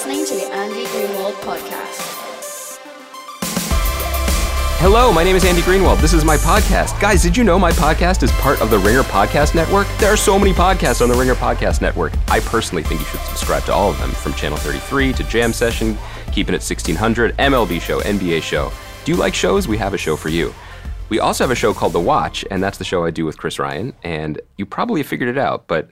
listening to the Andy Greenwald Podcast. Hello, my name is Andy Greenwald. This is my podcast. Guys, did you know my podcast is part of the Ringer Podcast Network? There are so many podcasts on the Ringer Podcast Network. I personally think you should subscribe to all of them, from Channel 33 to Jam Session, Keeping It 1600, MLB Show, NBA Show. Do you like shows? We have a show for you. We also have a show called The Watch, and that's the show I do with Chris Ryan. And you probably figured it out, but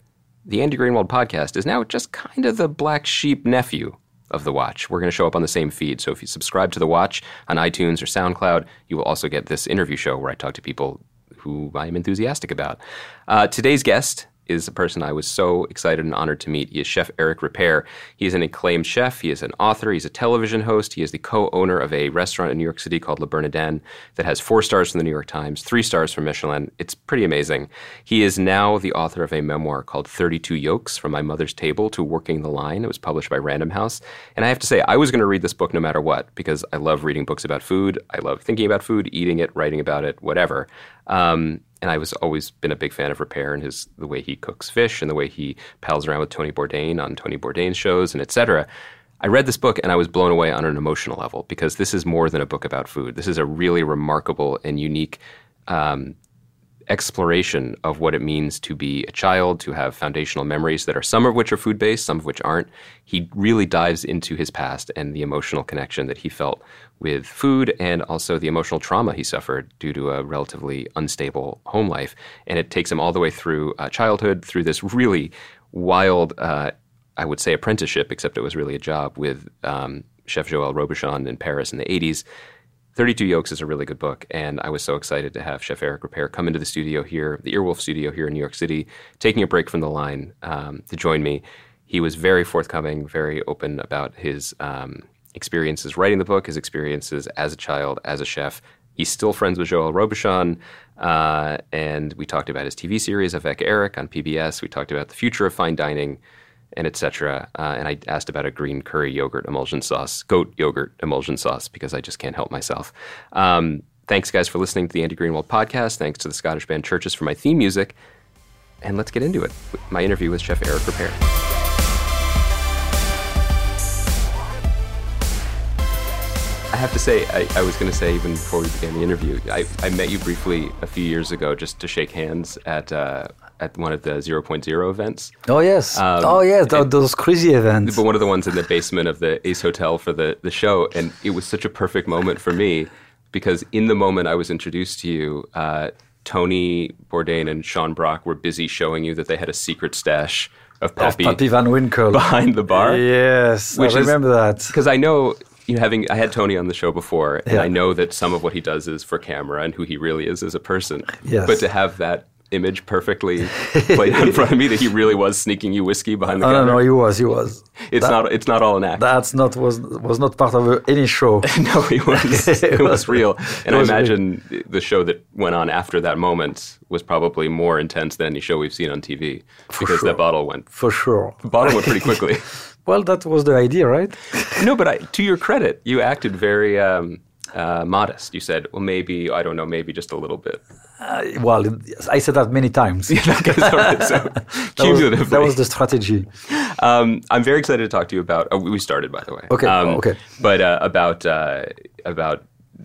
the Andy Greenwald podcast is now just kind of the black sheep nephew of The Watch. We're going to show up on the same feed. So if you subscribe to The Watch on iTunes or SoundCloud, you will also get this interview show where I talk to people who I am enthusiastic about. Uh, today's guest is a person I was so excited and honored to meet. He is Chef Eric Ripert. He is an acclaimed chef. He is an author. He's a television host. He is the co-owner of a restaurant in New York City called Le Bernardin that has four stars from the New York Times, three stars from Michelin. It's pretty amazing. He is now the author of a memoir called 32 Yolks From My Mother's Table to Working the Line. It was published by Random House. And I have to say, I was going to read this book no matter what because I love reading books about food. I love thinking about food, eating it, writing about it, whatever. Um, and I was always been a big fan of Ripert and his the way he cooks fish and the way he pals around with Tony Bourdain on Tony Bourdain's shows and etc. I read this book and I was blown away on an emotional level because this is more than a book about food. This is a really remarkable and unique um, exploration of what it means to be a child, to have foundational memories that are some of which are food based, some of which aren't. He really dives into his past and the emotional connection that he felt with food and also the emotional trauma he suffered due to a relatively unstable home life. And it takes him all the way through uh, childhood, through this really wild, uh, I would say, apprenticeship, except it was really a job with um, Chef Joël Robuchon in Paris in the 80s 32 Yolks is a really good book, and I was so excited to have Chef Eric Ripert come into the studio here, the Earwolf studio here in New York City, taking a break from the line um, to join me. He was very forthcoming, very open about his um, experiences writing the book, his experiences as a child, as a chef. He's still friends with Joël Robuchon, uh, and we talked about his TV series, Avec Eric, on PBS. We talked about the future of fine dining and etc. Uh, and I asked about a green curry yogurt emulsion sauce, goat yogurt emulsion sauce, because I just can't help myself. Um, thanks, guys, for listening to the Andy Greenwald podcast. Thanks to the Scottish band CHVRCHES for my theme music. And let's get into it. My interview with Chef Eric Ripert. I have to say, I, I was going to say even before we began the interview, I, I, met you briefly a few years ago just to shake hands at uh, at one of the 0.0 events. Oh yes, um, oh yes, those crazy events. But one of the ones in the basement of the Ace Hotel for the the show, and it was such a perfect moment for me because in the moment I was introduced to you. Uh, Tony Bourdain and Sean Brock were busy showing you that they had a secret stash of Pappy, of Pappy Van Winkle behind the bar. Yes, which I remember is, that because I know you know, having I had Tony on the show before, and yeah. I know that some of what he does is for camera and who he really is as a person. Yes. But to have that image perfectly played in front of me that he really was sneaking you whiskey behind the oh, counter. No, no, he was, he was. It's that, not, it's not all an act. That's not was was not part of any show. no, it was, it was real. And I imagine real. the show that went on after that moment was probably more intense than any show we've seen on TV For because sure. that bottle went. For sure, the bottle went pretty quickly. Well, that was the idea, right? no, but I, to your credit, you acted very um, uh, modest. You said, well, maybe, I don't know, maybe just a little bit. Uh, well, I said that many times. yeah, okay, sorry, so, that, was, that was the strategy. Um, I'm very excited to talk to you about. Oh, we started, by the way. Okay. Um, okay. But uh, about uh, about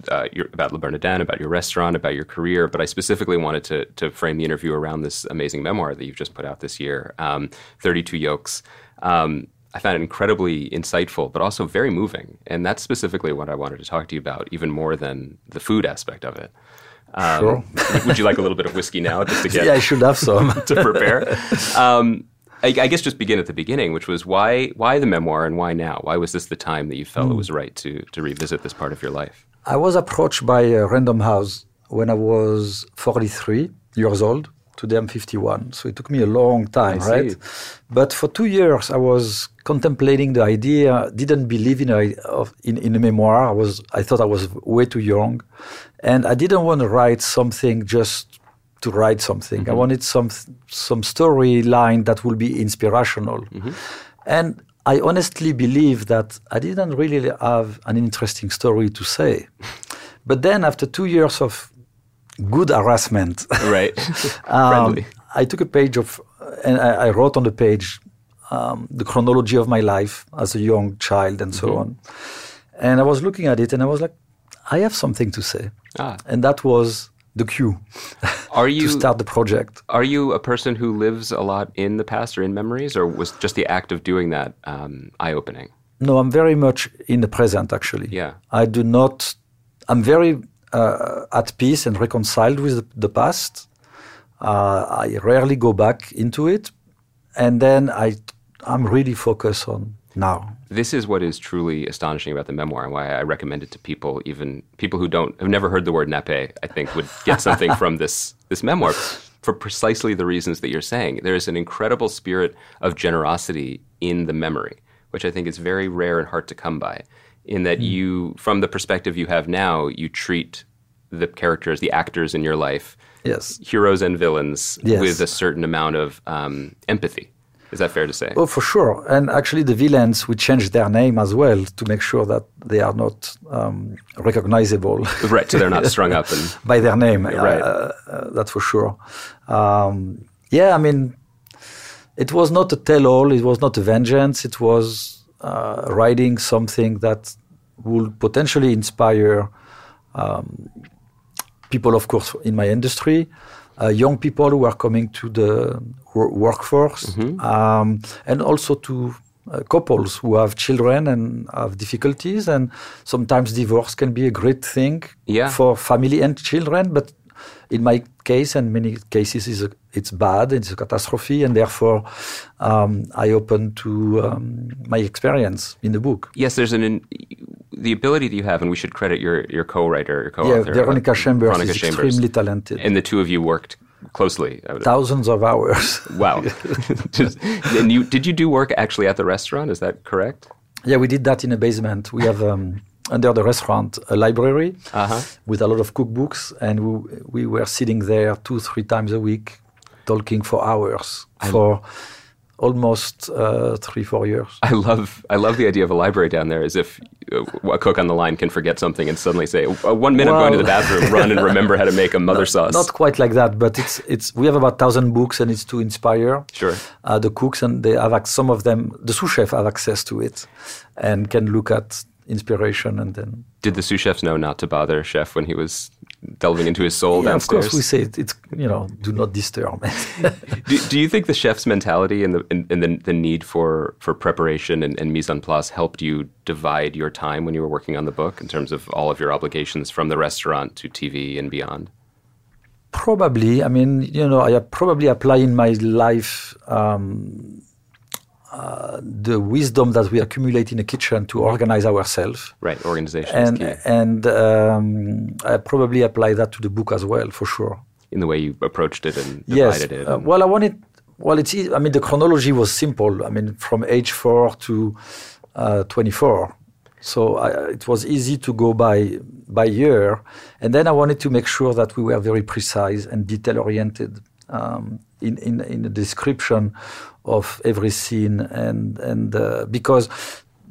uh, your, about Le Bernardin, about your restaurant, about your career, but I specifically wanted to to frame the interview around this amazing memoir that you've just put out this year, um, 32 Yolks. Um, I found it incredibly insightful, but also very moving. And that's specifically what I wanted to talk to you about, even more than the food aspect of it. Um, sure. would you like a little bit of whiskey now, just to get? yeah, I should have some to prepare. Um, I, I, guess just begin at the beginning, which was why why the memoir and why now? Why was this the time that you felt mm. it hmm. was right to to revisit this part of your life? I was approached by a Random House when I was 43 years old Today I'm 51, so it took me a long time, I right? See. But for two years, I was contemplating the idea. Didn't believe in a of, in, in a memoir. I was I thought I was way too young, and I didn't want to write something just to write something. Mm-hmm. I wanted some some storyline that will be inspirational, mm-hmm. and I honestly believe that I didn't really have an interesting story to say. But then, after two years of good harassment. Right. um, I took a page of, and I, I, wrote on the page um, the chronology of my life as a young child and so on. And I was looking at it and I was like, I have something to say. Ah. And that was the cue Are you to start the project. Are you a person who lives a lot in the past or in memories, or was just the act of doing that um, eye opening? No, I'm very much in the present, actually. Yeah. I do not, I'm very uh, at peace and reconciled with the, past. Uh, I rarely go back into it. And then I, I'm really focused on now. This is what is truly astonishing about the memoir, and why I recommend it to people, even people who don't have never heard the word nappe. I think would get something from this this memoir for precisely the reasons that you're saying. There is an incredible spirit of generosity in the memory, which I think is very rare and hard to come by. In that you, from the perspective you have now, you treat the characters, the actors in your life, Yes. heroes and villains, Yes. with a certain amount of um, empathy. Is that fair to say? Oh, for sure. And actually, the villains, we changed their name as well to make sure that they are not um, recognizable Right, so they're not strung up and by their name. Right. Uh, uh, that's for sure. Um, yeah, I mean, it was not a tell-all. It was not a vengeance. It was uh, writing something that will potentially inspire um, people, of course, in my industry, uh, young people who are coming to the wor- workforce, um, and also to uh, couples who have children and have difficulties. And sometimes divorce can be a great thing Yeah. for family and children, but in my case and many cases is a, it's bad it's a catastrophe and therefore um, i open to um, my experience in the book Yes, there's an the ability that you have, and we should credit your your co-writer, your co-author, veronica uh, chambers Veronica is Chambers. extremely talented and the two of you worked closely. Thousands of hours Wow. Just- and you did you do work actually at the restaurant? Is that correct? yeah we did that in a basement we have um, under the restaurant a library Uh-huh. with a lot of cookbooks and we, we were sitting there two three times a week talking for hours for almost uh, three four years I love I love the idea of a library down there. As if uh, a cook on the line can forget something and suddenly say, "Uh, "One minute I'm going to the bathroom, run and remember how to make a mother sauce." Not quite like that, but it's it's. We have about thousand books, and it's to inspire Sure. uh, the cooks, and they have some of them. The sous chef have access to it, and can look at inspiration, and then. Did the sous chefs know not to bother chef when he was delving into his soul Yeah, of course, we say it, it's you know do not disturb. do, do you think the chef's mentality and the and, and the, the need for for preparation and, and mise en place helped you divide your time when you were working on the book in terms of all of your obligations from the restaurant to TV and beyond? probably, I mean, you know, I probably apply in my life. Um, uh, the wisdom that we accumulate in the kitchen to organize ourselves, Right, organization and is key and um, I probably apply that to the book as well, for sure. in the way you approached it and Yes. divided it. Uh, well, I wanted. Well, it's. I mean, the chronology was simple. I mean, from age four to uh, twenty-four, so I, it was easy to go by by year. And then I wanted to make sure that we were very precise and detail-oriented um, in, in in the description of every scene, and and uh, because.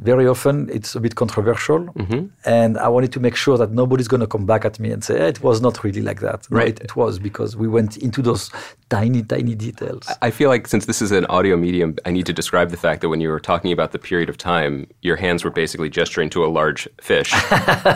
Very often it's a bit controversial, Mm-hmm. and I wanted to make sure that nobody's going to come back at me and say "Eh, it was not really like that. No, Right. it, it was because we went into those tiny, tiny details. I feel like since this is an audio medium, I need to describe the fact that when you were talking about the period of time, your hands were basically gesturing to a large fish,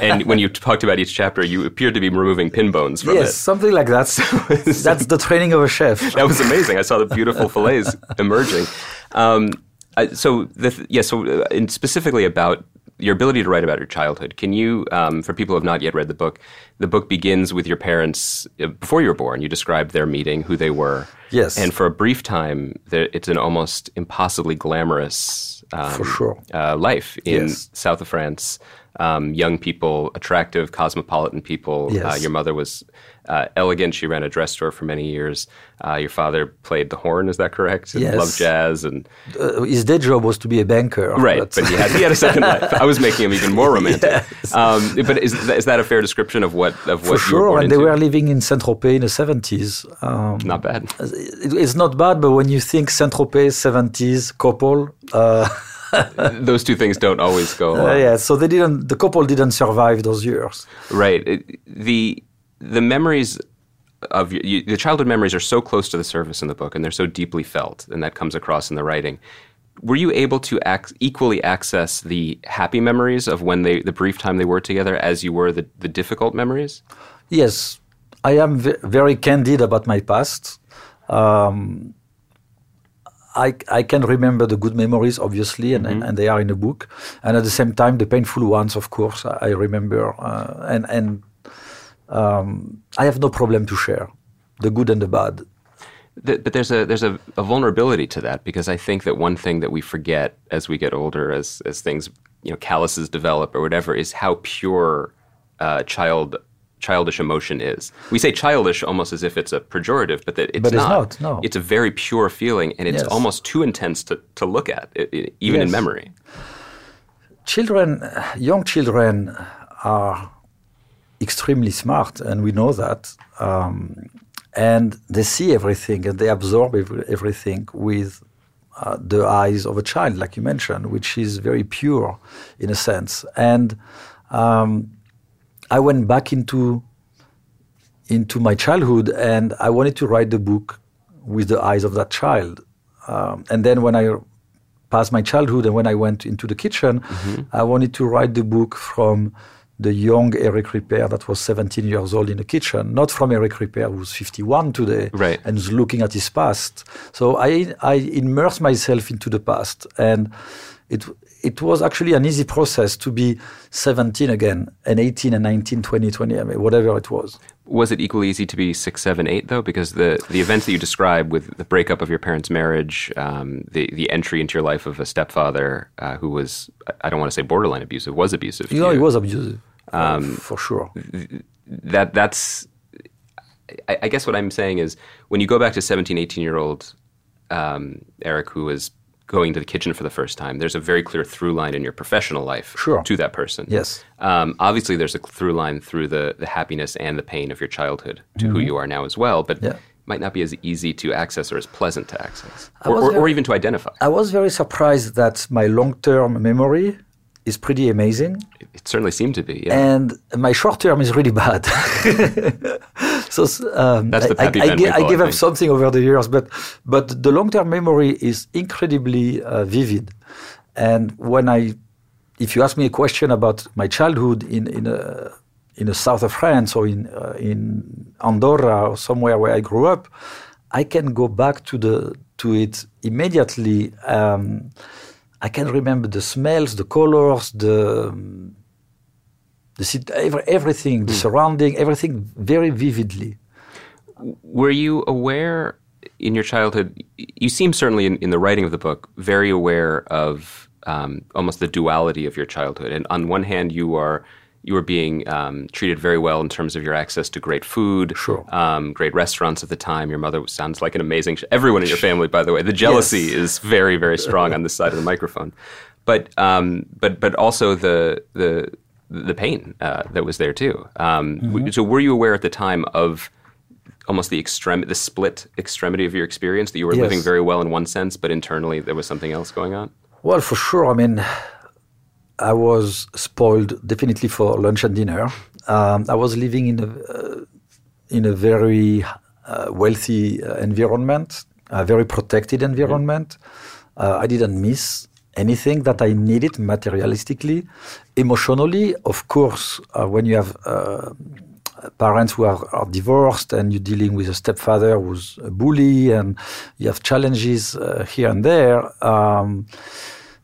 and when you talked about each chapter, you appeared to be removing pin bones from yes, it. something like that. That's the training of a chef. that was amazing. I saw the beautiful fillets emerging. Um, I- so, the th- yeah, so uh, specifically about your ability to write about your childhood. Can you, um, for people who have not yet read the book, the book begins with your parents uh, before you were born. You described their meeting, who they were. Yes. And for a brief time, there, it's an almost impossibly glamorous um, For sure. uh, life in Yes. south of France. Um, young people, attractive, cosmopolitan people. Uh, your mother was uh, elegant. She ran a dress store for many years. Uh, your father played the horn. Is that correct? And Yes. loved jazz and Uh, his day job was to be a banker. right. But, he had he had a second life. I was making him even more romantic. Um, but is is that a fair description of what of what for you were sure. And they were living in Saint Tropez in the 70s. Um, Not bad. it, it's not bad, but when you think Saint Tropez 70s couple, uh, Those two things don't always go uh, yeah, so they didn't. The couple didn't survive those years. Right. It- the the memories of your, you, the childhood memories are so close to the surface in the book, and they're so deeply felt, and that comes across in the writing. were you able to ac- equally access the happy memories of when they the brief time they were together as you were the, the difficult memories? Yes, I am v- very candid about my past. Um, I, I can remember the good memories, obviously, and, mm-hmm. and, they are in the book. And at the same time, the painful ones, of course, I, I remember. Uh, and and um, I have no problem to share the good and the bad. The, but there's a there's a, a, vulnerability to that because I think that one thing that we forget as we get older, as as things you know calluses develop or whatever, is how pure uh, child childish emotion is. We say childish almost as if it's a pejorative, but that it's, but it's not. No. It's a very pure feeling, and it's yes. almost too intense to, to look at, even yes. in memory. Children, young children are extremely smart, and we know that. Um, and they see everything and they absorb everything with uh, the eyes of a child, like you mentioned, which is very pure in a sense. And um, I went back into into my childhood, and I wanted to write the book with the eyes of that child. Um, and then when I passed my childhood and when I went into the kitchen, mm-hmm. I wanted to write the book from the young Eric Ripert that was 17 years old in the kitchen, not from Eric Ripert who's 51 today right. and is looking at his past. So I, I immersed myself into the past and it, it was actually an easy process to be 17 again and 18 and 19, 20, 20, I mean, whatever it was. Was it equally easy to be six, seven, eight though? Because the, the events that you describe with the breakup of your parents' marriage, um, the, the entry into your life of a stepfather uh, who was, I don't want to say borderline abusive, was abusive. You know, he was abusive, um, for sure. That That's, I, I, guess what I'm saying is when you go back to 17, 18 year old um, Eric, who was going to the kitchen for the first time, there's a very clear through line in your professional life sure. to that person. Yes. Um, obviously, there's a through line through the, the happiness and the pain of your childhood to mm-hmm. who you are now as well, but yeah. might not be as easy to access or as pleasant to access, or, or, very, or even to identify. I was very surprised that my long term memory is pretty amazing. It certainly seemed to be, yeah. And my short term is really bad. so um, That's the I, I, I, I give up something over the years, but but the long term memory is incredibly uh, vivid. And when I, if you ask me a question about my childhood in in a in the south of France or in uh, in Andorra or somewhere where I grew up, I can go back to the to it immediately. Um, I can remember the smells, the colors, the the everything, the mm. surrounding, everything very vividly. Were you aware in your childhood? You seem certainly in, in the writing of the book very aware of um, almost the duality of your childhood. And on one hand, you are you were being um, treated very well in terms of your access to great food, sure. um, great restaurants at the time. Your mother sounds like an amazing. Sh- Everyone in your family, by the way, the jealousy yes. is very, very strong on this side of the microphone. But um, but but also the the the pain uh, that was there too. Um, mm-hmm. So were you aware at the time of almost the extreme, the split extremity of your experience that you were yes. living very well in one sense, but internally there was something else going on? Well, for sure. I mean, I was spoiled definitely for lunch and dinner. Um, I was living in a uh, in a very uh, wealthy uh, environment, a very protected environment. Mm-hmm. I didn't miss anything that I needed materialistically. Emotionally, of course, uh, when you have uh, parents who are, are, divorced and you're dealing with a stepfather who's a bully and you have challenges uh, here and there. Um,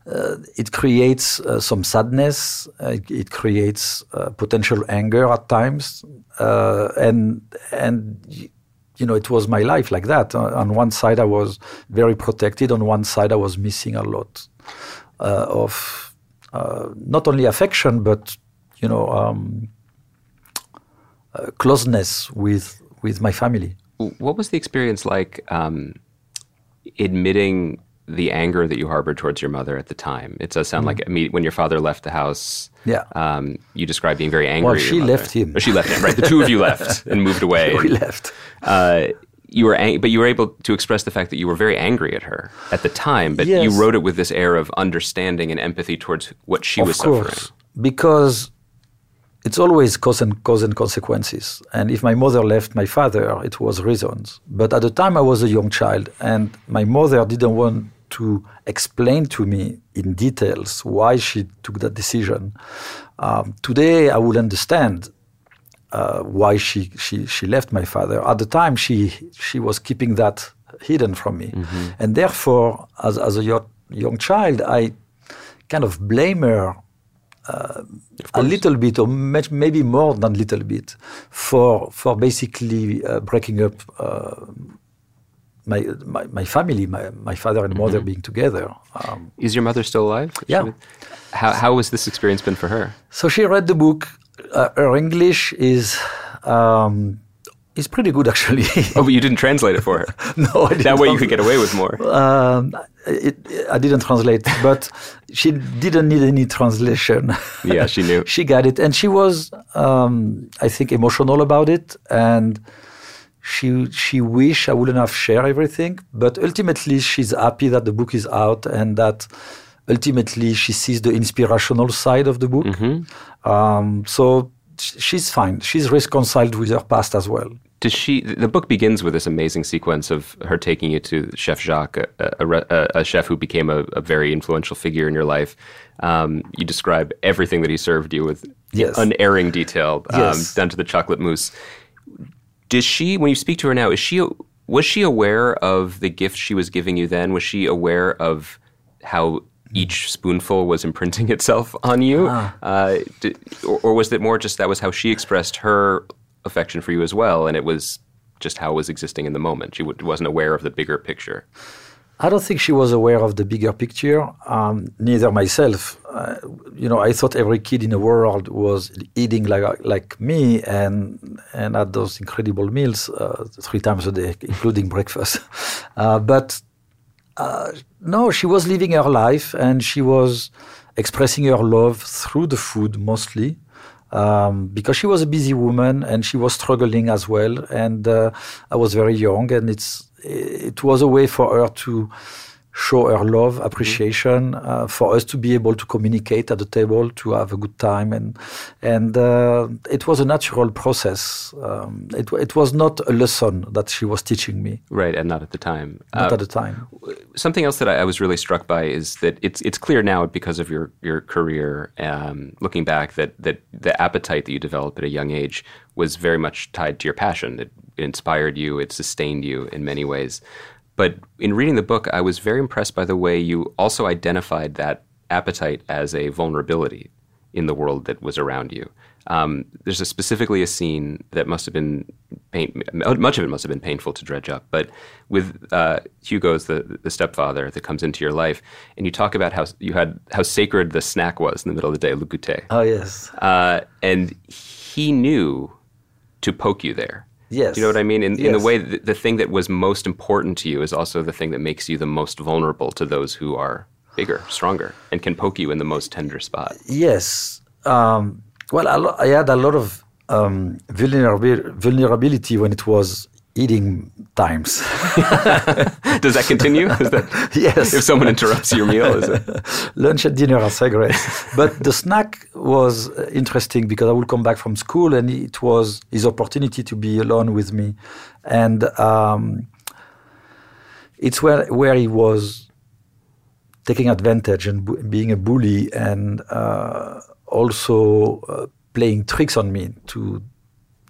uh, it creates uh, some sadness. Uh, it, creates uh, potential anger at times, and and you know it was my life like that. On one side, I was very protected. On one side, I was missing a lot of not only affection, but you know um, closeness with with my family. What was the experience like um, admitting? the anger that you harbored towards your mother at the time. It does sound mm. like when your father left the house. Yeah. Um, you described being very angry. Well, she left him. Or she left him. Right. The two of you left and moved away. we left. Uh, you were, ang- but you were able to express the fact that you were very angry at her at the time. But yes. you wrote it with this air of understanding and empathy towards what she of was course, suffering. Because it's always cause and cause and consequences. And if my mother left my father, it was reasons. But at the time, I was a young child, and my mother didn't want to explain to me in details why she took that decision. Um, today, I would understand uh, why she, she, she left my father. At the time, she, she was keeping that hidden from me. Mm-hmm. And therefore, as, as a young, young child, I kind of blame her uh, a little bit, or maybe more than a little bit, for for basically uh, breaking up uh, my, my, my family, my my father and mother mm-hmm. being together. Um, Is your mother still alive? Yeah. How how has this experience been for her? So she read the book. Uh, her English is. Um, is pretty good actually. oh, but you didn't translate it for her. no, that way you could get away with more. Um, it, I didn't translate, but she didn't need any translation. Yeah, she knew. she got it, and she was, um, I think, emotional about it, and she she wish I wouldn't have shared everything, but ultimately she's happy that the book is out and that ultimately she sees the inspirational side of the book. Mm-hmm. Um, so she's fine. She's reconciled with her past as well. Does she? The book begins with this amazing sequence of her taking you to Chef Jacques, a, a, a chef who became a, a, very influential figure in your life. Um, you describe everything that he served you with yes. unerring detail, um, yes. down to the chocolate mousse. Does she? When you speak to her now, is she? Was she aware of the gift she was giving you then? Was she aware of how each spoonful was imprinting itself on you? Ah. Uh, did, or, or, was it more just that was how she expressed her affection for you as well, and it was just how it was existing in the moment. She w- wasn't aware of the bigger picture. I don't think she was aware of the bigger picture. Um, neither myself. Uh, you know, I thought every kid in the world was eating like like me and and had those incredible meals uh, three times a day, including breakfast. Uh, but uh, no, she was living her life and she was expressing her love through the food mostly um, because she was a busy woman and she was struggling as well. And uh, I was very young, and it's it was a way for her to show her love, mm-hmm. appreciation, uh, for us to be able to communicate at the table, to have a good time, and and uh, it was a natural process. Um, it it was not a lesson that she was teaching me. Right, and not at the time. Not uh, at the time. Something else that I, I, was really struck by is that it's it's clear now because of your your career, um, looking back, that that the appetite that you developed at a young age was very much tied to your passion. It, it inspired you. It sustained you in many ways. But in reading the book, I was very impressed by the way you also identified that appetite as a vulnerability in the world that was around you. Um, there's a specifically a scene that must have been pain, much of it must have been painful to dredge up. But with uh, Hugo's the the stepfather that comes into your life, and you talk about how you had how sacred the snack was in the middle of the day, le goûter. Oh yes. Uh, and he knew to poke you there. Yes. Do you know what I mean? In, yes. in the way, the, the thing that was most important to you is also the thing that makes you the most vulnerable to those who are bigger, stronger, and can poke you in the most tender spot. Yes. Um, well, I, I, had a lot of um, vulnerability when it was eating times. Does that continue? That, yes. If someone interrupts your meal, is it? Lunch and dinner are sacred. but the snack was interesting because I would come back from school and it was his opportunity to be alone with me. And um, it's where, where he was taking advantage and bu- being a bully and uh, also uh, playing tricks on me to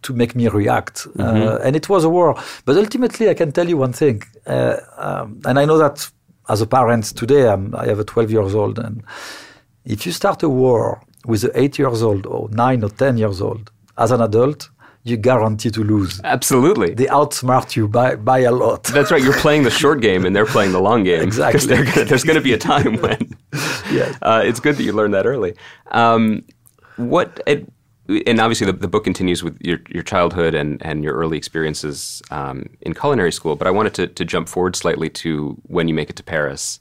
to make me react. Uh, mm-hmm. Uh, and it was a war. But ultimately, I can tell you one thing. Uh, um, and I know that as a parent today, I'm, i have a 12 years old. And if you start a war with an 8 years old or 9 or 10 years old, as an adult, you guarantee to lose. Absolutely. They outsmart you by, by a lot. That's right. You're playing the short game and they're playing the long game. exactly. Gonna, there's going to be a time when. yeah. Uh, it's good that you learned that early. Um, what. And obviously the, the book continues with your, your childhood and, and your early experiences um, in culinary school, but I wanted to, to jump forward slightly to when you make it to Paris.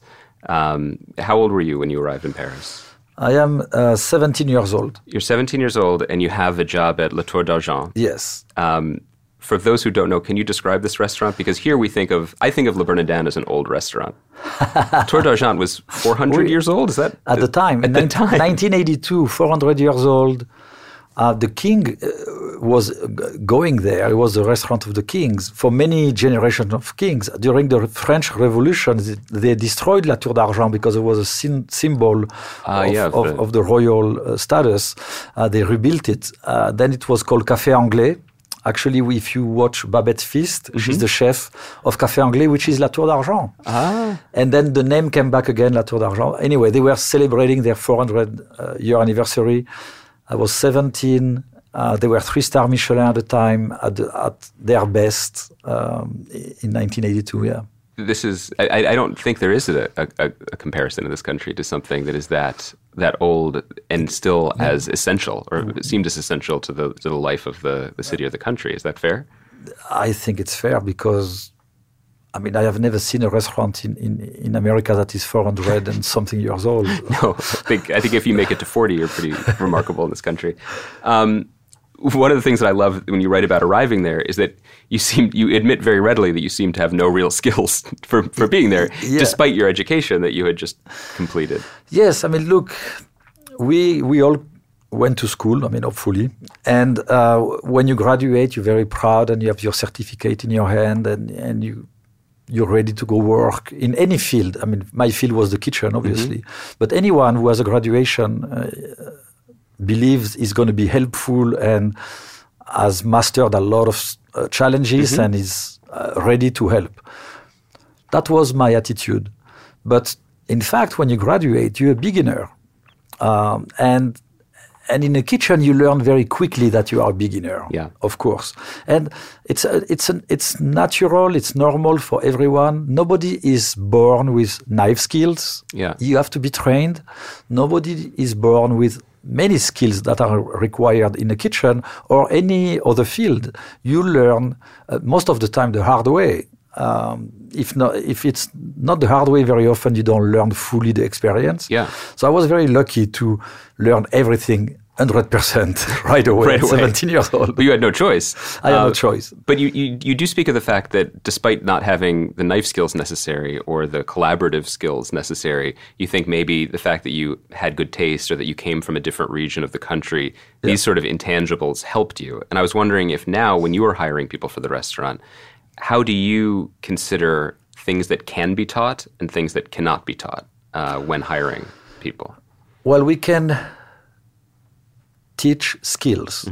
Um, how old were you when you arrived in Paris? I am uh, 17 years old. You're 17 years old and you have a job at La Tour d'Argent. Yes. Um, for those who don't know, can you describe this restaurant? Because here we think of, I think of Le Bernardin as an old restaurant. Tour d'Argent was 400 years old. Is that at the time? At the time, 1982, 400 years old. Uh, the king uh, was going there. It was the restaurant of the kings. For many generations of kings, during the French Revolution, they destroyed La Tour d'Argent because it was a symbol Ah, of, yeah, of, the- of the royal uh, status. Uh, they rebuilt it. Uh, then it was called Café Anglais. Actually, if you watch Babette Feast, she's the chef of Café Anglais, which is La Tour d'Argent. Ah. And then the name came back again, La Tour d'Argent. Anyway, they were celebrating their 400 uh, year anniversary. I was 17. Uh, they were three star Michelin at the time, at, the, at their best um, in 1982. Yeah. this is I, I don't think there is a, a, a comparison in this country to something that is that that old and still as essential or it seemed as essential to the to the life of the, the city or the country. Is that fair? I think it's fair because, I mean, I have never seen a restaurant in, in, in America that is 400 and something years old. No, I think I think if you make it to forty, you're pretty remarkable in this country. Um, one of the things that I love when you write about arriving there is that you seem you admit very readily that you seem to have no real skills for, for being there, Yeah. despite your education that you had just completed. Yes, I mean, look, we we all went to school. I mean, hopefully, and uh, when you graduate, you're very proud, and you have your certificate in your hand, and and you you're ready to go work in any field. I mean, my field was the kitchen, obviously, but anyone who has a graduation uh, believes is going to be helpful and has mastered a lot of uh, challenges and is uh, ready to help. That was my attitude. But in fact, when you graduate, you're a beginner. Um, and and in the kitchen, you learn very quickly that you are a beginner. Yeah. of course. And it's a, it's an, it's natural. It's normal for everyone. Nobody is born with knife skills. Yeah. you have to be trained. Nobody is born with many skills that are required in the kitchen or any other field. You learn uh, most of the time the hard way. Um, if not, if it's not the hard way, very often you don't learn fully the experience. Yeah. So I was very lucky to learn everything 100% right away. Right at away. 17 years old. But you had no choice. I had Uh, no choice. But you, you, you do speak of the fact that despite not having the knife skills necessary or the collaborative skills necessary, you think maybe the fact that you had good taste or that you came from a different region of the country, these sort of intangibles helped you. And I was wondering if now, when you are hiring people for the restaurant, how do you consider things that can be taught and things that cannot be taught uh, when hiring people? Well, we can teach skills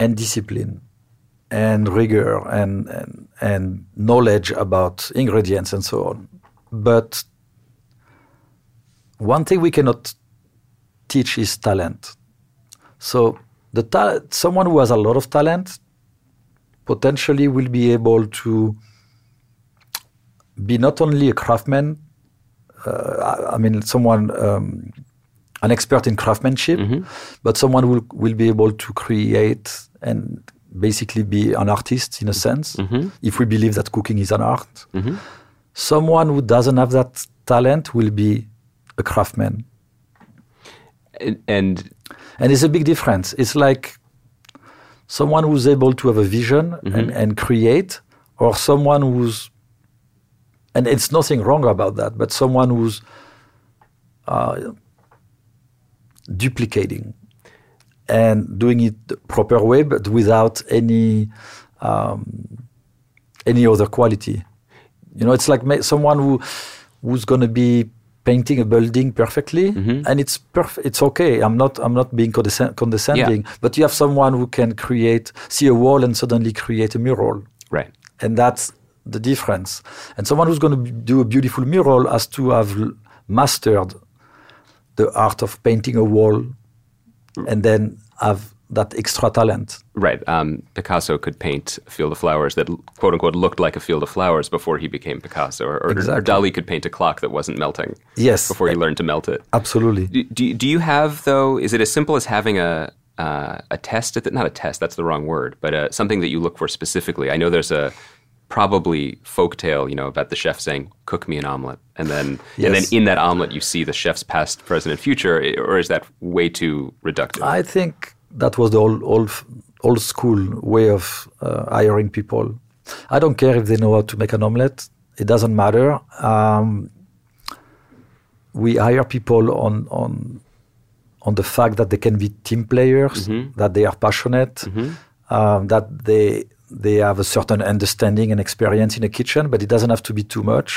and discipline and rigor and, and, and knowledge about ingredients and so on. But one thing we cannot teach is talent. So the ta- someone who has a lot of talent potentially will be able to be not only a craftsman, uh, I, mean, someone, um, an expert in craftsmanship, but someone who will, will be able to create and basically be an artist in a sense, if we believe that cooking is an art. Someone who doesn't have that talent will be a craftsman. And, and And it's a big difference. It's like someone who's able to have a vision and, and create, or someone who's, and it's nothing wrong about that, but someone who's uh, duplicating and doing it the proper way, but without any um, any other quality. You know, it's like someone who who's going to be painting a building perfectly, mm-hmm. and it's perf- It's okay. I'm not. I'm not being condescend- condescending. But you have someone who can create, see a wall, and suddenly create a mural, right. and that's the difference. And someone who's going to do a beautiful mural has to have l- mastered the art of painting a wall, and then have that extra talent. Right. Um, Picasso could paint a field of flowers that, quote unquote, looked like a field of flowers before he became Picasso. Or, or, or Dali could paint a clock that wasn't melting Yes, before he learned to melt it. absolutely. Do, do, you- do you have, though, is it as simple as having a, uh, a test? At the, not a test, that's the wrong word, but uh, something that you look for specifically? I know there's a probably folk tale, you know, about the chef saying, cook me an omelet. And then, and then in that omelet, you see the chef's past, present, and future. Or is that way too reductive? I think that was the old, old, old school way of uh, hiring people. I don't care if they know how to make an omelette. It doesn't matter. Um, we hire people on on on the fact that they can be team players, that they are passionate, um, that they they have a certain understanding and experience in the kitchen, but it doesn't have to be too much.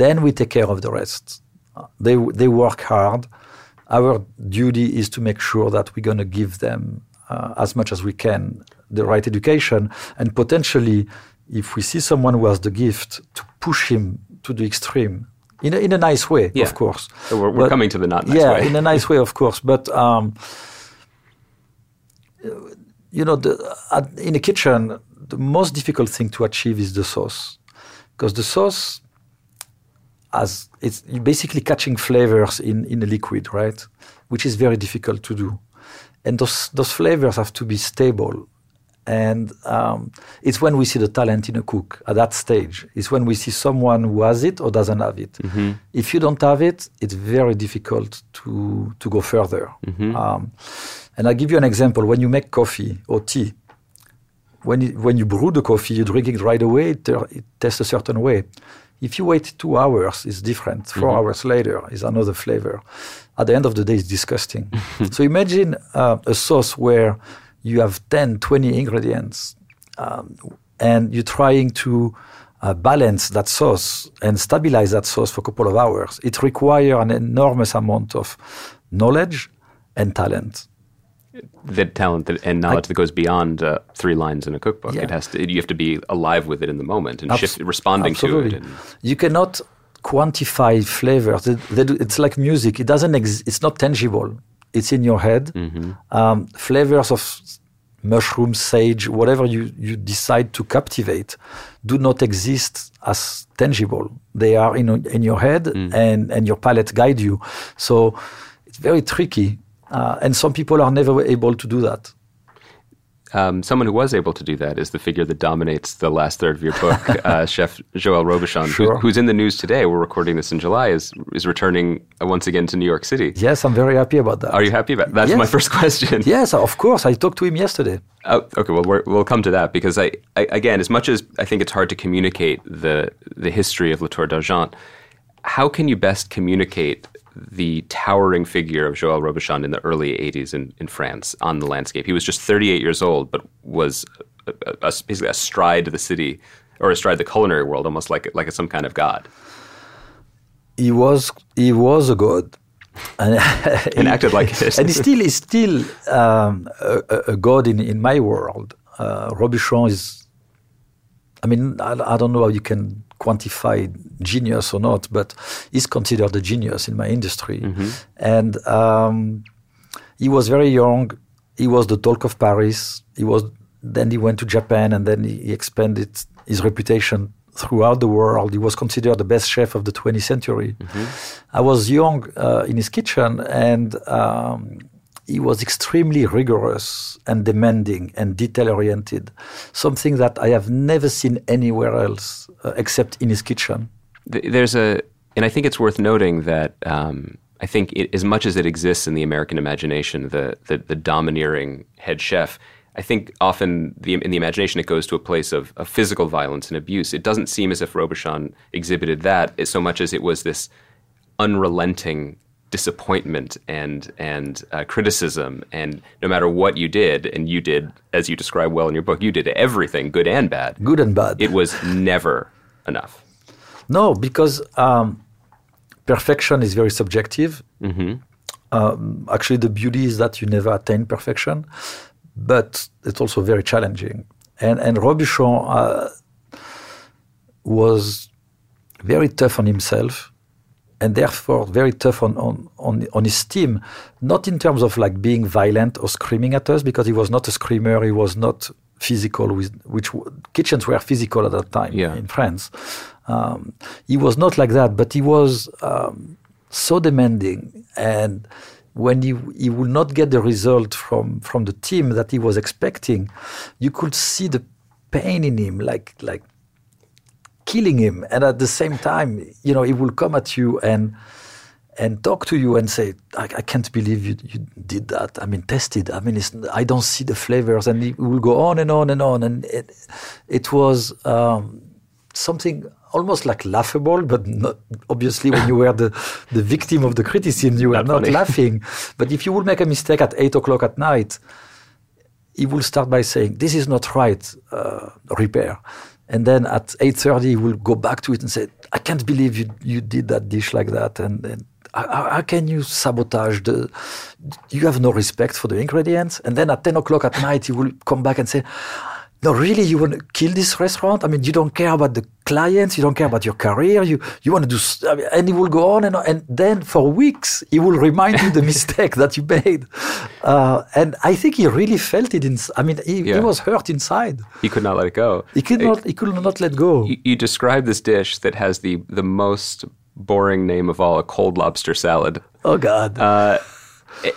Then we take care of the rest. They they work hard. Our duty is to make sure that we're going to give them uh, as much as we can the right education, and potentially, if we see someone who has the gift, to push him to the extreme in a, in a nice way, Yeah. of course. So we're, we're But- coming to the not nice yeah, way. in a nice way, of course. But um, you know, the, in a kitchen, the most difficult thing to achieve is the sauce, because the sauce, as it's basically catching flavors in in a liquid, right? Which is very difficult to do, and those those flavors have to be stable. And um, it's when we see the talent in a cook at that stage. It's when we see someone who has it or doesn't have it. If you don't have it, it's very difficult to to go further. Um, and I give you an example. When you make coffee or tea, when you, when you brew the coffee, you drink it right away. It, it tastes a certain way. If you wait two hours, it's different. 4 hours later is another flavor. At the end of the day, it's disgusting. so imagine uh, a sauce where you have 10, 20 ingredients, um, and you're trying to uh, balance that sauce and stabilize that sauce for a couple of hours. It requires an enormous amount of knowledge and talent. The talent that, and knowledge that goes beyond uh, three lines in a cookbook. Yeah. It has to. You have to be alive with it in the moment and Abs- shift, responding to it. And, You cannot quantify flavors. They- they do- It's like music. It doesn't. Ex- it's not tangible. It's in your head. Mm-hmm. Um, flavors of mushroom, sage, whatever you, you decide to captivate, do not exist as tangible. They are in in your head, Mm. and and your palate guide you. So it's very tricky. Uh, and some people are never able to do that. um, someone who was able to do that is the figure that dominates the last third of your book, uh, Chef Joël Robuchon, who- who's in the news today. We're recording this in July. is is returning uh, once again to New York City. Yes, I'm very happy about that. Are you happy about? That? That's Yes. my first question. Yes, of course. I talked to him yesterday. Oh, okay, well, we're, we'll come to that because I, I, again, as much as I think it's hard to communicate the the history of La Tour d'Argent, how can you best communicate the towering figure of Joël Robuchon in the early '80s in, in France on the landscape? He was just 38 years old, but was a, a, a- basically astride the city or astride the culinary world, almost like like some kind of god, he was he was a god and, and acted like it. and he still is still um, a, a- god in, in my world. Uh, Robuchon is, I mean, I, I don't know how you can quantify genius or not, but he's considered a genius in my industry. And um, he was very young. He was the talk of Paris. He was then he went to Japan and then he, he expanded his reputation throughout the world. He was considered the best chef of the 20th century. I was young uh, in his kitchen and um, he was extremely rigorous and demanding and detail oriented, something that I have never seen anywhere else uh, except in his kitchen. There's a, and I think it's worth noting that um, I think it, as much as it exists in the American imagination, the, the the domineering head chef, I think often the, in the imagination it goes to a place of, of physical violence and abuse. It doesn't seem as if Robuchon exhibited that so much as it was this unrelenting disappointment and and uh, criticism and no matter what you did and you did as you describe well in your book you did everything good and bad Good and bad. it was never enough No, because um, perfection is very subjective. Um, actually, the beauty is that you never attain perfection, but it's also very challenging. And and Robuchon uh, was very tough on himself, and therefore very tough on, on on on his team. Not in terms of like being violent or screaming at us, because he was not a screamer. He was not physical. With which kitchens were physical at that time Yeah. in France. Um, he was not like that, but he was um, so demanding, and when he he would not get the result from from the team that he was expecting, you could see the pain in him, like like killing him, and at the same time, you know, he will come at you and and talk to you and say, I, I can't believe you, you did that. I mean, test it. I mean, it's, I don't see the flavors. And he will go on and on and on. And it, it was um, something almost like laughable, but not, obviously when you were the, the victim of the criticism, you were Not not, laughing. But if you would make a mistake at 8 o'clock at night, he will start by saying, "This is not right, uh, Ripert," and then at eight thirty he will go back to it and say, "I can't believe you you did that dish like that," and, and how, how can you sabotage the? You have no respect for the ingredients, and then at ten o'clock at night he will come back and say no, really, you want to kill this restaurant? I mean, you don't care about the clients, you don't care about your career, you, you want to do, I mean, and he will go on and on. And then for weeks, he will remind you the mistake that you made. Uh, and I think he really felt it. In, I mean, he, yeah. he, was hurt inside. He could not let it go. He could not, he could not let go. You, you describe this dish that has the, the most boring name of all, a cold lobster salad. Oh, God. Uh,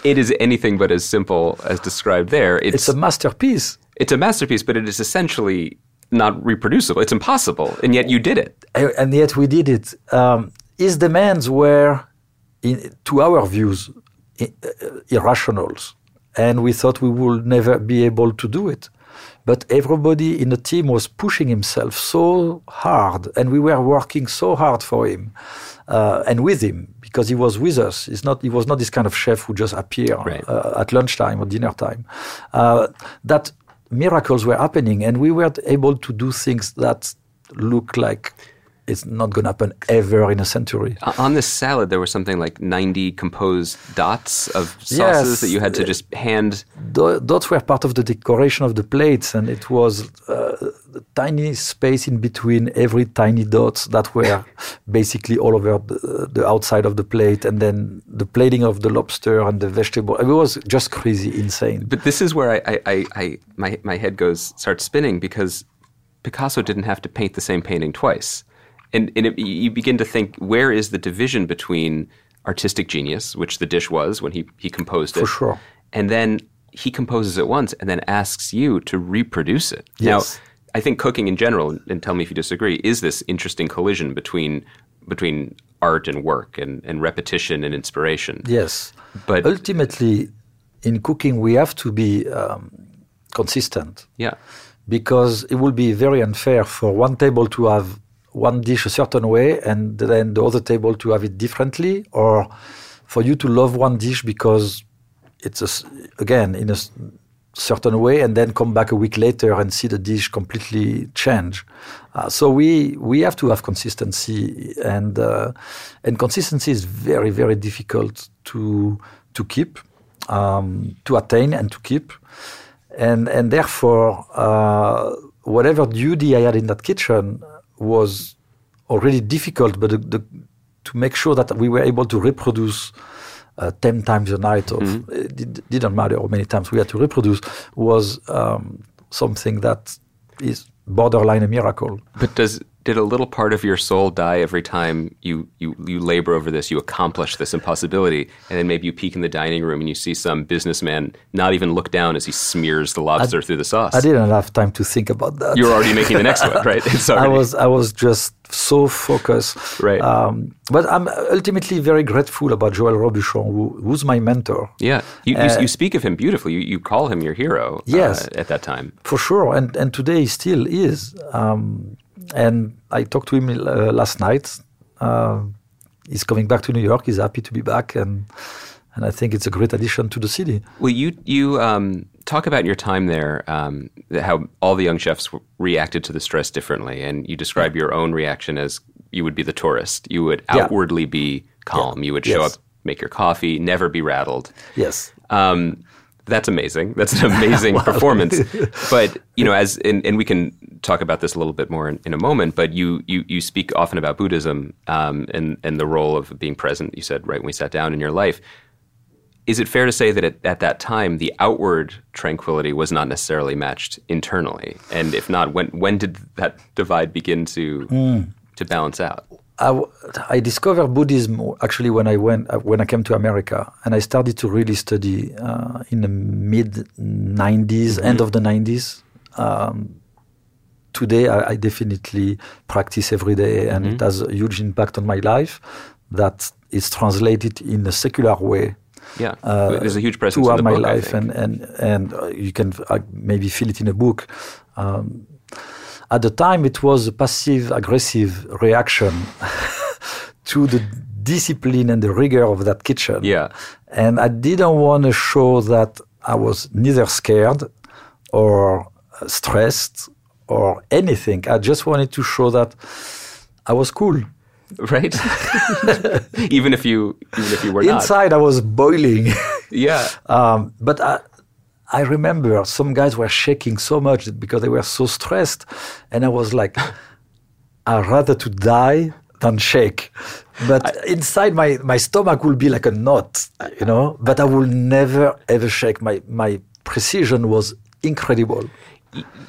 it is anything but as simple as described there. It's, it's a masterpiece it's a masterpiece, but it is essentially not reproducible. It's impossible, and yet you did it. And yet we did it. Um, his demands were, in, to our views, uh, irrationals, and we thought we would never be able to do it. But everybody in the team was pushing himself so hard, and we were working so hard for him uh, and with him because he was with us. He's not, he was not this kind of chef who just appeared right. uh, at lunchtime or dinner time. Uh, that miracles were happening, and we were able to do things that look like it's not going to happen ever in a century. On this salad, there was something like 90 composed dots of sauces yes. that you had to just hand. Dots were part of the decoration of the plates, and it was uh, tiny space in between every tiny dots that were basically all over the, the, outside of the plate, and then the plating of the lobster and the vegetable. It was just crazy, insane. But this is where I, I, I my, my head goes starts spinning because Picasso didn't have to paint the same painting twice and, and it, you begin to think where is the division between artistic genius, which the dish was when he, he composed it, For sure. and then he composes it once and then asks you to reproduce it. Yes. Now, I think cooking in general, and tell me if you disagree, is this interesting collision between between art and work and, and repetition and inspiration. Yes. But ultimately, in cooking, we have to be um, consistent. Yeah. Because it would be very unfair for one table to have one dish a certain way and then the other table to have it differently, or for you to love one dish because it's a, again in a certain way and then come back a week later and see the dish completely change. Uh, so we we have to have consistency and uh, and consistency is very very difficult to to keep, um, to attain and to keep, and and therefore uh, whatever duty I had in that kitchen was already difficult, but the, the, to make sure that we were able to reproduce uh, 10 times a night, of, mm-hmm. it didn't matter how many times we had to reproduce, was um, something that is borderline a miracle. But does did a little part of your soul die every time you, you, you labor over this, you accomplish this impossibility, and then maybe you peek in the dining room and you see some businessman not even look down as he smears the lobster I, through the sauce? I didn't have time to think about that. You're already making the next one, right? I was I was just so focused. Right. Um, but I'm ultimately very grateful about Joël Robuchon, who, who's my mentor. Yeah, you, uh, you, you, speak of him beautifully. You, you call him your hero. Yes, uh, at that time for sure, and and today he still is. Um, and I talked to him uh, last night. Uh, he's coming back to New York. He's happy to be back, and and I think it's a great addition to the city. Well, you you um, talk about your time there, um, how all the young chefs reacted to the stress differently, and you describe your own reaction as you would be the tourist. You would outwardly yeah. be calm. Yeah. You would show yes. up, make your coffee, never be rattled. Yes. Um, that's amazing. That's an amazing performance. but you know, as and, and, we can talk about this a little bit more in, in a moment. But you you you speak often about Buddhism um, and and the role of being present. You said right when we sat down in your life. Is it fair to say that at, at that time the outward tranquility was not necessarily matched internally? And if not, when when did that divide begin to mm. to balance out? I, I, discovered Buddhism actually when I went uh, when I came to America, and I started to really study uh, in the mid '90s, mm-hmm. end of the '90s. Um, today, I, I, definitely practice every day, and mm-hmm. it has a huge impact on my life. That is translated in a secular way. Yeah, uh, there's a huge presence throughout my book, life, and and and uh, you can uh, maybe feel it in a book. Um, at the time, it was a passive aggressive reaction to the discipline and the rigor of that kitchen. Yeah. And I didn't want to show that I was neither scared or stressed or anything. I just wanted to show that I was cool. Right. even if you even if you were inside, not. I was boiling. yeah. Um, but I, I remember some guys were shaking so much because they were so stressed, and I was like, I'd rather to die than shake. But I, inside my, my stomach will be like a knot, you know. But I will never ever shake. My my precision was incredible.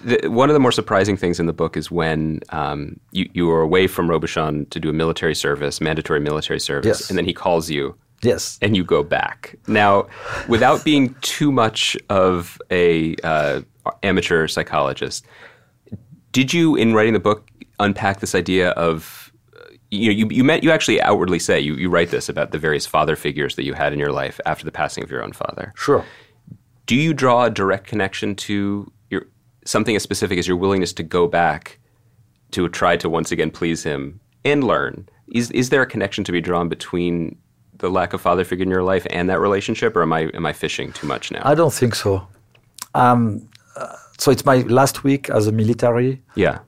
The, one of the more surprising things in the book is when um, you, you were away from Robuchon to do a military service, mandatory military service, yes. and then he calls you. Yes. And you go back. Now, without being too much of a uh, amateur psychologist, did you, in writing the book, unpack this idea of you know you, you met you actually outwardly say you, you write this about the various father figures that you had in your life after the passing of your own father. Sure. Do you draw a direct connection to your something as specific as your willingness to go back to try to once again please him and learn? Is is there a connection to be drawn between the lack of father figure in your life and that relationship, or am I am I fishing too much now? I don't think so. Um, uh, so it's my last week as a military. Yeah.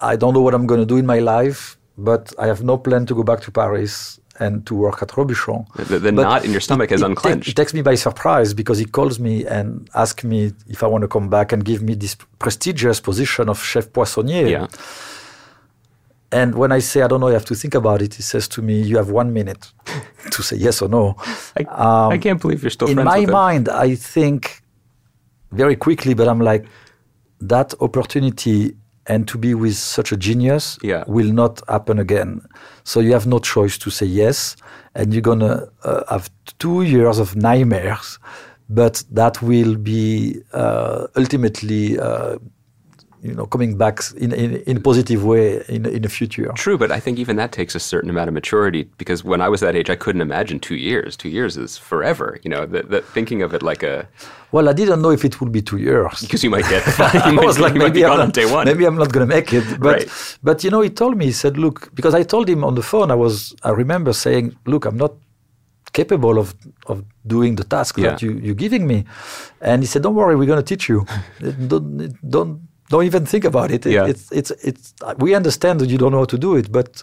I don't know what I'm going to do in my life, but I have no plan to go back to Paris and to work at Robuchon. The, the knot in your stomach it, has it unclenched. It, takes me by surprise because he calls me and asks me if I want to come back and give me this prestigious position of chef poissonnier. Yeah. And when I say I don't know, you have to think about it. He says to me, "You have one minute to say yes or no." I, um, I can't believe you're still. In my mind, I think very quickly, but I'm like, that opportunity and to be with such a genius yeah. will not happen again. So you have no choice to say yes, and you're gonna uh, have two years of nightmares, but that will be uh, ultimately. Uh, you know, coming back in, in, in a positive way in, in the future. True, but I think even that takes a certain amount of maturity because when I was that age, I couldn't imagine two years. Two years is forever. You know, that, that thinking of it like a. Well, I didn't know if it would be two years because you might get. You might, I was like, maybe I'm, not, day one. maybe I'm not going to make it. But, right. but you know, he told me, he said, look, because I told him on the phone, I was, I remember saying, look, I'm not capable of, of doing the task yeah. that you, you're giving me. And he said, don't worry, we're going to teach you. don't, don't, don't even think about it. Yeah. It's, it's, it's, we understand that you don't know how to do it, but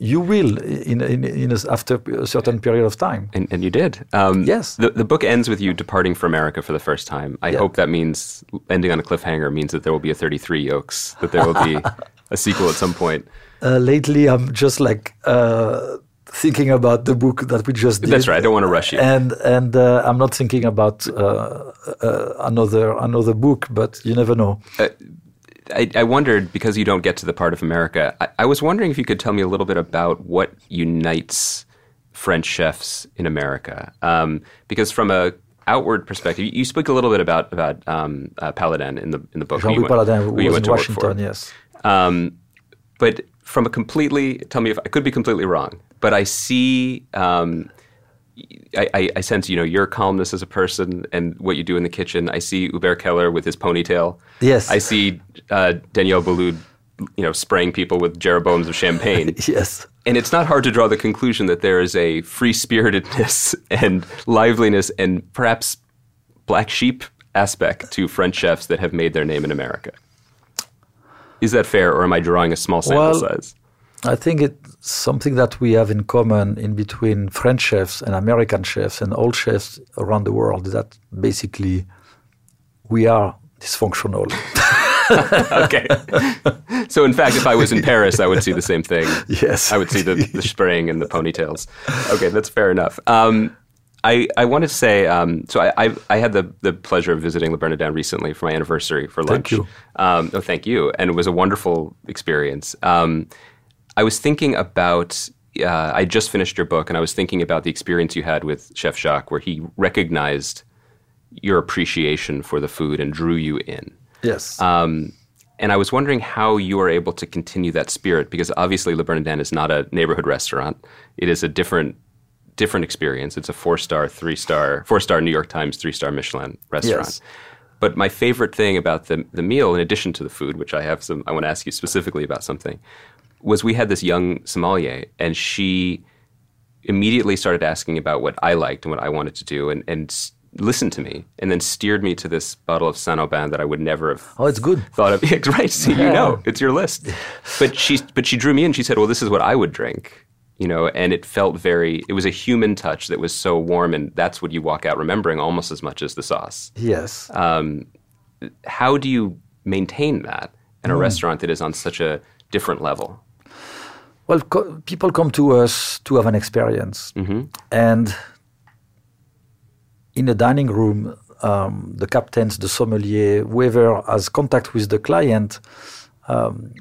you will in, in, in a, after a certain period of time. And, and you did. Um, yes. The, the book ends with you departing for America for the first time. I Yeah. hope that means ending on a cliffhanger means that there will be a 33 Yolks, that there will be a sequel at some point. Uh, lately, I'm just like uh, thinking about the book that we just did. That's right. I don't want to rush you. And and uh, I'm not thinking about uh, uh, another another book, but you never know. I, I wondered because you don't get to the part of America. I, I was wondering if you could tell me a little bit about what unites French chefs in America. Um, because from a outward perspective, you, you speak a little bit about about um, uh, Palladin in the in the book. Jean-Louis Palladin who was you in went to. Washington, yes. Um, but from a completely, tell me if I could be completely wrong, but I see, um, I, I, I sense, you know, your calmness as a person and what you do in the kitchen. I see Hubert Keller with his ponytail. Yes. I see uh, Daniel Boulud, you know, spraying people with Jeroboams of champagne. Yes. And it's not hard to draw the conclusion that there is a free spiritedness and liveliness and perhaps black sheep aspect to French chefs that have made their name in America. Is that fair, or am I drawing a small sample Well, size? I think it's something that we have in common in between French chefs and American chefs and all chefs around the world is that basically we are dysfunctional. okay. so, in fact, if I was in Paris, I would see the same thing. Yes. I would see the, the spraying and the ponytails. Okay, that's fair enough. Um, I, I want to say, um, so I, I, I had the, the pleasure of visiting Le Bernardin recently for my anniversary for lunch. Thank you. Um, no, thank you. And it was a wonderful experience. Um, I was thinking about, uh, I just finished your book, and I was thinking about the experience you had with Chef Jacques, where he recognized your appreciation for the food and drew you in. yes. Um, and I was wondering how you are able to continue that spirit because obviously Le Bernardin is not a neighborhood restaurant. It is a different different experience. It's a four star, three star, four star New York Times, three star Michelin restaurant. Yes. But my favorite thing about the the meal, in addition to the food, which I have some, I want to ask you specifically about something, was we had this young sommelier, and she immediately started asking about what I liked and what I wanted to do, and and listened to me and then steered me to this bottle of Saint Aubin that I would never have Oh, it's good. thought of. Yeah, right, see, you know, it's your list. But she, but she drew me in. She said, "Well, this is what I would drink." You know, and it felt very. It was a human touch that was so warm, and that's what you walk out remembering almost as much as the sauce. Yes. Um, how do you maintain that in a Hmm. restaurant that is on such a different level? Well, co- people come to us to have an experience, and in a dining room, um, the captains, the sommelier, whoever has contact with the client, um,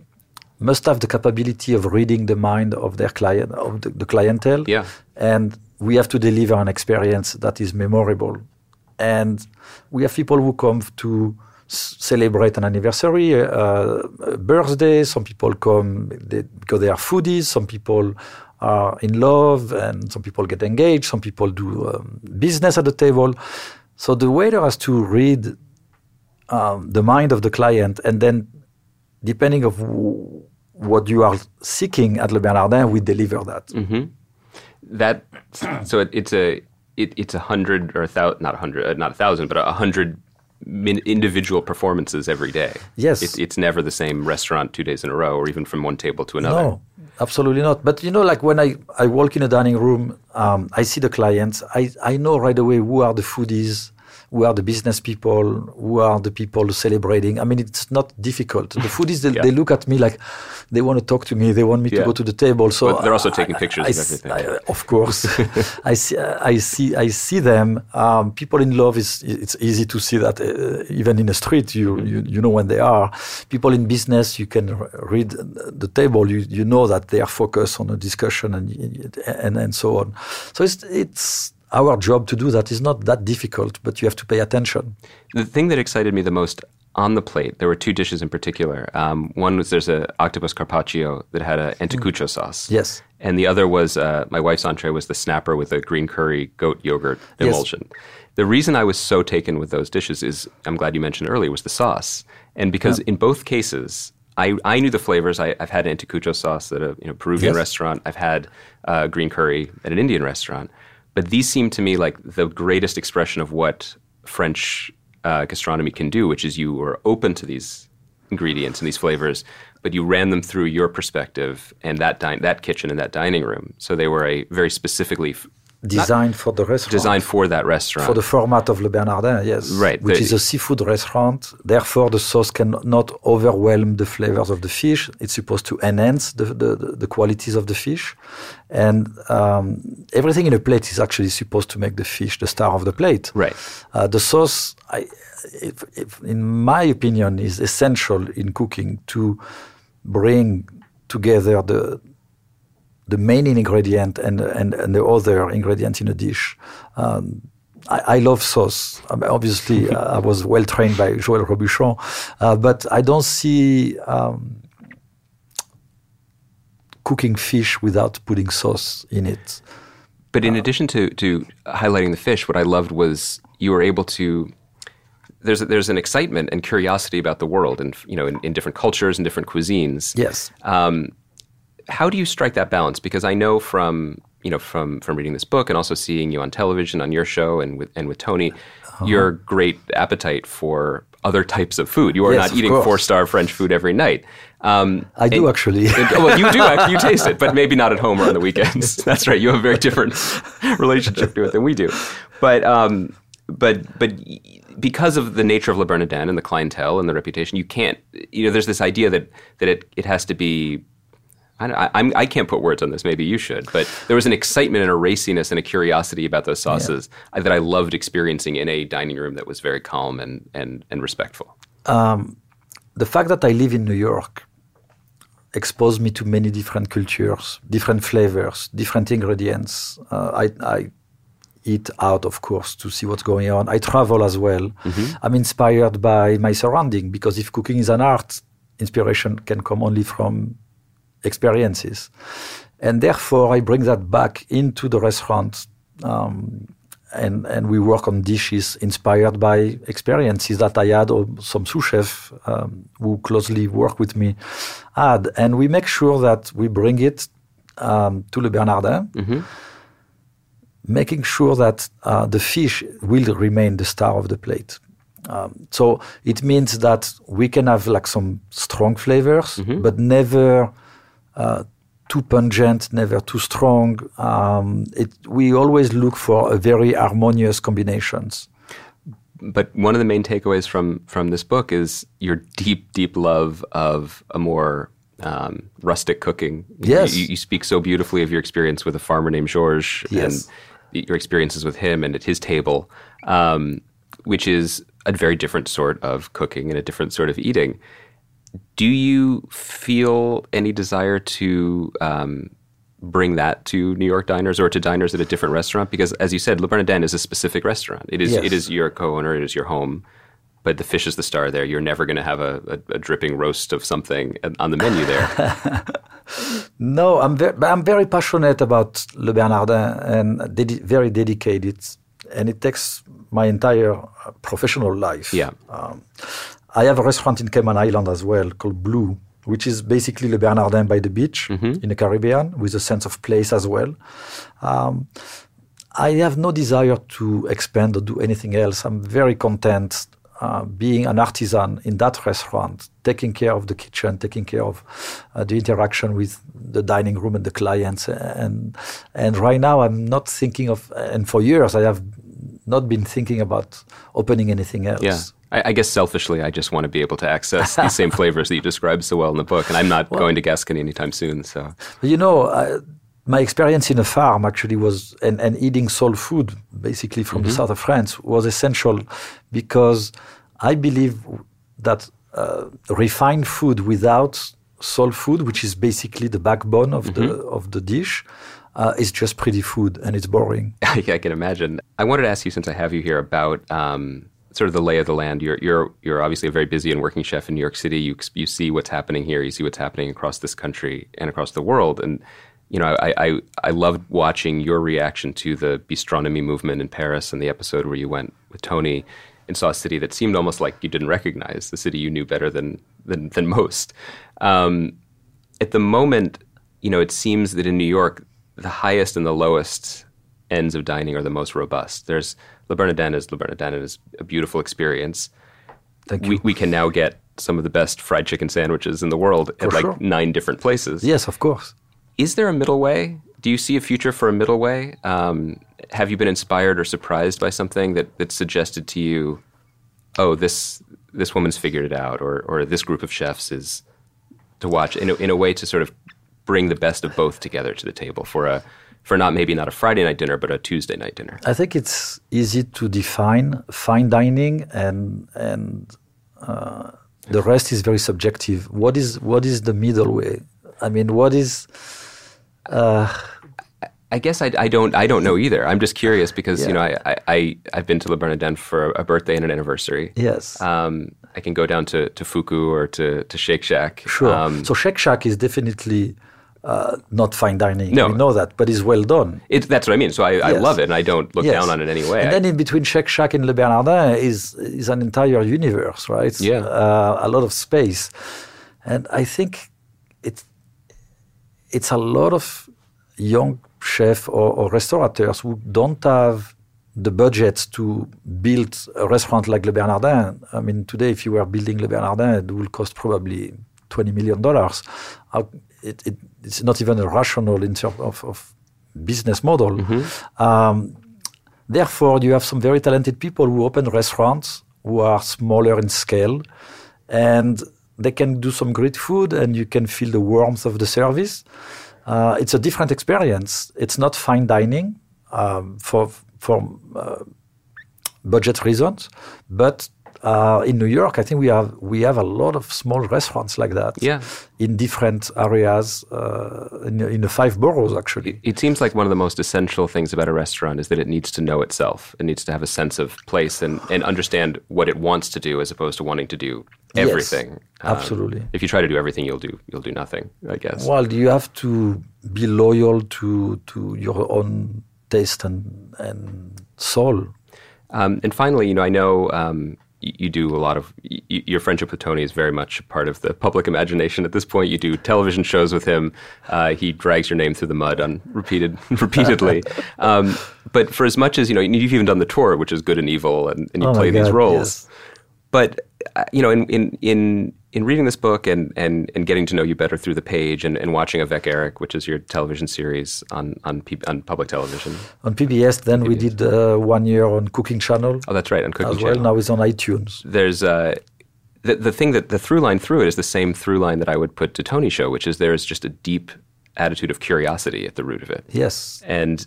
must have the capability of reading the mind of their client, of the, the clientele. Yeah. And we have to deliver an experience that is memorable. And we have people who come to celebrate an anniversary, uh, a birthday. Some people come they, because they are foodies. Some people are in love, and some people get engaged. Some people do um, business at the table. So the waiter has to read um, the mind of the client, and then depending of what you are seeking at Le Bernardin, we deliver that. That so it, it's a it, it's a hundred or a thousand, not a hundred, uh, not a thousand, but a hundred individual performances every day. Yes. it's, it's never the same restaurant two days in a row, or even from one table to another. No, absolutely not. But you know, like when I, I walk in a dining room, um, I see the clients. I, I know right away who are the foodies, who are the business people, who are the people celebrating. I mean, it's not difficult. The foodies, they, Yeah. they look at me like they want to talk to me. They want me Yeah. to go to the table. So But they're also I- taking pictures I of everything. I- of course, I see. I see. I see them. Um, people in love is. It's easy to see that uh, even in the street, you, Mm-hmm. you you know when they are. People in business, you can r- read the table. You you know that they are focused on a discussion and and and so on. So it's it's our job to do that is not that difficult, but you have to pay attention. The thing that excited me the most on the plate, there were two dishes in particular. Um, one was there's a octopus carpaccio that had an anticucho sauce. Yes. And the other was uh, my wife's entree was the snapper with a green curry goat yogurt Yes. emulsion. The reason I was so taken with those dishes is I'm glad you mentioned earlier was the sauce, and because in both cases. I, I knew the flavors. I, I've had anticucho sauce at a you know, Peruvian Yes. restaurant. I've had uh, green curry at an Indian restaurant. But these seem to me like the greatest expression of what French uh, gastronomy can do, which is you were open to these ingredients and these flavors, but you ran them through your perspective and that din- that kitchen and that dining room. So they were a very specifically Designed for the restaurant. designed for that restaurant. for the format of Le Bernardin, yes. Right, Which the- is a seafood restaurant. Therefore, the sauce cannot overwhelm the flavors of the fish. It's supposed to enhance the, the, the- qualities of the fish. And um, everything in a plate is actually supposed to make the fish the star of the plate. Right. Uh, the sauce, I, if, if, in my opinion, is essential in cooking to bring together the the main ingredient and, and, and the other ingredients in a dish. Um, I, I love sauce. I mean, obviously, uh, I was well trained by Joël Robuchon, uh, but I don't see um, cooking fish without putting sauce in it. But in addition to, to highlighting the fish, what I loved was you were able to. There's there's an excitement and curiosity about the world, and you know, in, in different cultures and different cuisines. Yes. Um, how do you strike that balance? Because I know from you know from from reading this book and also seeing you on television on your show and with and with Tony, Uh-huh. your great appetite for other types of food. You are Yes, not eating four star French food every night. Um, I do and- actually. and- well, you do actually, you taste it, but maybe not at home or on the weekends. That's right. You have a very different relationship to it than we do. But um, but but because of the nature of Le Bernardin and the clientele and the reputation, you can't. You know, there's this idea that that it it has to be. I, I, I'm, I can't put words on this. Maybe you should. But there was an excitement and a raciness and a curiosity about those sauces uh, that I loved experiencing in a dining room that was very calm and and and respectful. the fact that I live in New York exposed me to many different cultures, different flavors, different ingredients. Uh, I, I eat out, of course, to see what's going on. I travel as well. I'm inspired by my surrounding because if cooking is an art, inspiration can come only from experiences. And therefore, I bring that back into the restaurant. Um, and, and we work on dishes inspired by experiences that I had or some sous chef um, who closely work with me had. And we make sure that we bring it um, to Le Bernardin making sure that uh, the fish will remain the star of the plate. Um, so it means that we can have like some strong flavors, Mm-hmm. but never too pungent, never too strong. Um, it, we always look for a very harmonious combinations. But one of the main takeaways from from this book is your deep, deep love of a more um, rustic cooking. You- Yes. you, you speak so beautifully of your experience with a farmer named Georges Yes. and your experiences with him and at his table, um, which is a very different sort of cooking and a different sort of eating. Do you feel any desire to um, bring that to New York diners or to diners at a different restaurant? Because, as you said, Le Bernardin is a specific restaurant. It is. Yes. It is your co-owner. It is your home. But the fish is the star there. You're never going to have a, a, a dripping roast of something on the menu there. No, I'm very, I'm very passionate about Le Bernardin and very dedicated, and it takes my entire uh, professional life. Yeah. Um, I have a restaurant in Cayman Island as well called Blue, which is basically Le Bernardin by the beach in the Caribbean with a sense of place as well. Um, I have no desire to expand or do anything else. I'm very content uh, being an artisan in that restaurant, taking care of the kitchen, taking care of uh, the interaction with the dining room and the clients. And and right now, I'm not thinking of. And for years, I have not been thinking about opening anything else. Yeah. I, I guess selfishly, I just want to be able to access these same flavors that you described so well in the book. And I'm not going to Gascony anytime soon. So, you know, I, my experience in a farm actually was, and, and eating soul food, basically from the south of France, was essential because I believe that uh, refined food without soul food, which is basically the backbone of the of the dish, uh, is just pretty food and it's boring. I, I can imagine. I wanted to ask you, since I have you here, about um, sort of the lay of the land. You're you're you're obviously a very busy and working chef in New York City. You you see what's happening here. You see what's happening across this country and across the world. And you know, I I, I loved watching your reaction to the bistronomy movement in Paris and the episode where you went with Tony and saw a city that seemed almost like you didn't recognize the city you knew better than than, than most. Um, at the moment, you know, it seems that in New York, the highest and the lowest ends of dining are the most robust. There's Le Bernardin is Le Bernardin. It is a beautiful experience. Thank you. We, we can now get some of the best fried chicken sandwiches in the world at For like sure. nine different places. yes, of course. Is there a middle way? Do you see a future for a middle way? Um, have you been inspired or surprised by something that, that suggested to you, oh, this this woman's figured it out, or or this group of chefs is to watch in a, in a way to sort of bring the best of both together to the table for a for not maybe not a Friday night dinner, but a Tuesday night dinner. I think it's easy to define fine dining, and and uh, the rest is very subjective. What is what is the middle way? I mean, what is I guess I, I don't I don't know either. I'm just curious because you know I, I, I I've been to Le Bernardin for a birthday and an anniversary. yes, Um, I can go down to, to Fuku or to, to Shake Shack. sure. Um, so Shake Shack is definitely uh, not fine dining. No. we know that, but it's well done. it, that's what I mean. So I, I love it and I don't look Yes. down on it in any way. And then in between Shake Shack and Le Bernardin is is an entire universe, right? Yeah. Uh, a lot of space, and I think it's it's a lot of young chefs or, or restaurateurs who don't have the budget to build a restaurant like Le Bernardin. I mean, today, if you were building Le Bernardin, it would cost probably twenty million dollars. It, it, it's not even a rational in terms of, of business model. Um, therefore, you have some very talented people who open restaurants who are smaller in scale, and they can do some great food, and you can feel the warmth of the service. Uh, it's a different experience. It's not fine dining um, for for uh, budget reasons, but uh, in New York, I think we have we have a lot of small restaurants like that. Yeah. in different areas uh, in, in the five boroughs actually. it seems like one of the most essential things about a restaurant is that it needs to know itself. It needs to have a sense of place and, and understand what it wants to do as opposed to wanting to do Yes, everything. Um, absolutely. if you try to do everything, you'll do you'll do nothing. I guess. Well, you have to be loyal to to your own taste and and soul. Um, and finally, you know, I know um, you do a lot of your friendship with Tony is very much part of the public imagination at this point. You do television shows with him. Uh, he drags your name through the mud on repeated repeatedly. Um, but for as much as you know, you've even done the tour, which is good and evil, and, and you Oh play these roles. yes. But uh, you know, in in in in reading this book and and and getting to know you better through the page and, and watching Avec Eric, which is your television series on on P- on public television. On PBS, then we did uh, one year on Cooking Channel Oh, that's right, on Cooking as well. Now it's on iTunes. there's uh, the the thing that the through line through it is the same through line that I would put to Tony's show, which is there is just a deep attitude of curiosity at the root of it. Yes. And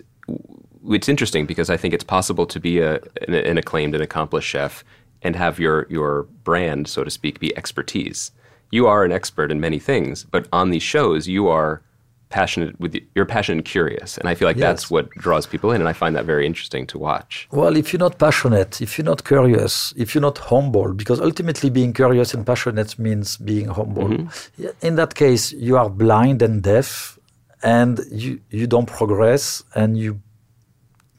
it's interesting because I think it's possible to be a, an, an acclaimed and accomplished chef and have your your brand, so to speak, be expertise. You are an expert in many things, but on these shows, you are passionate with you're passionate and curious, and I feel like that's what draws people in, and I find that very interesting to watch. Well, if you're not passionate, if you're not curious, if you're not humble, because ultimately being curious and passionate means being humble. Mm-hmm. In that case, you are blind and deaf, and you you don't progress, and you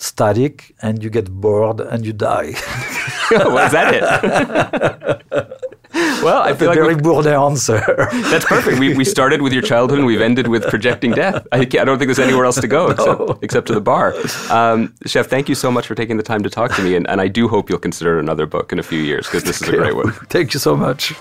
static, and you get bored, and you die. well, is that it? well, I feel like very Bourdain answer. That's perfect. We, we started with your childhood and we've ended with projecting death. I, I don't think there's anywhere else to go except, except to the bar. Um, Chef, thank you so much for taking the time to talk to me. And, and I do hope you'll consider another book in a few years because this is a great one. Thank you so much.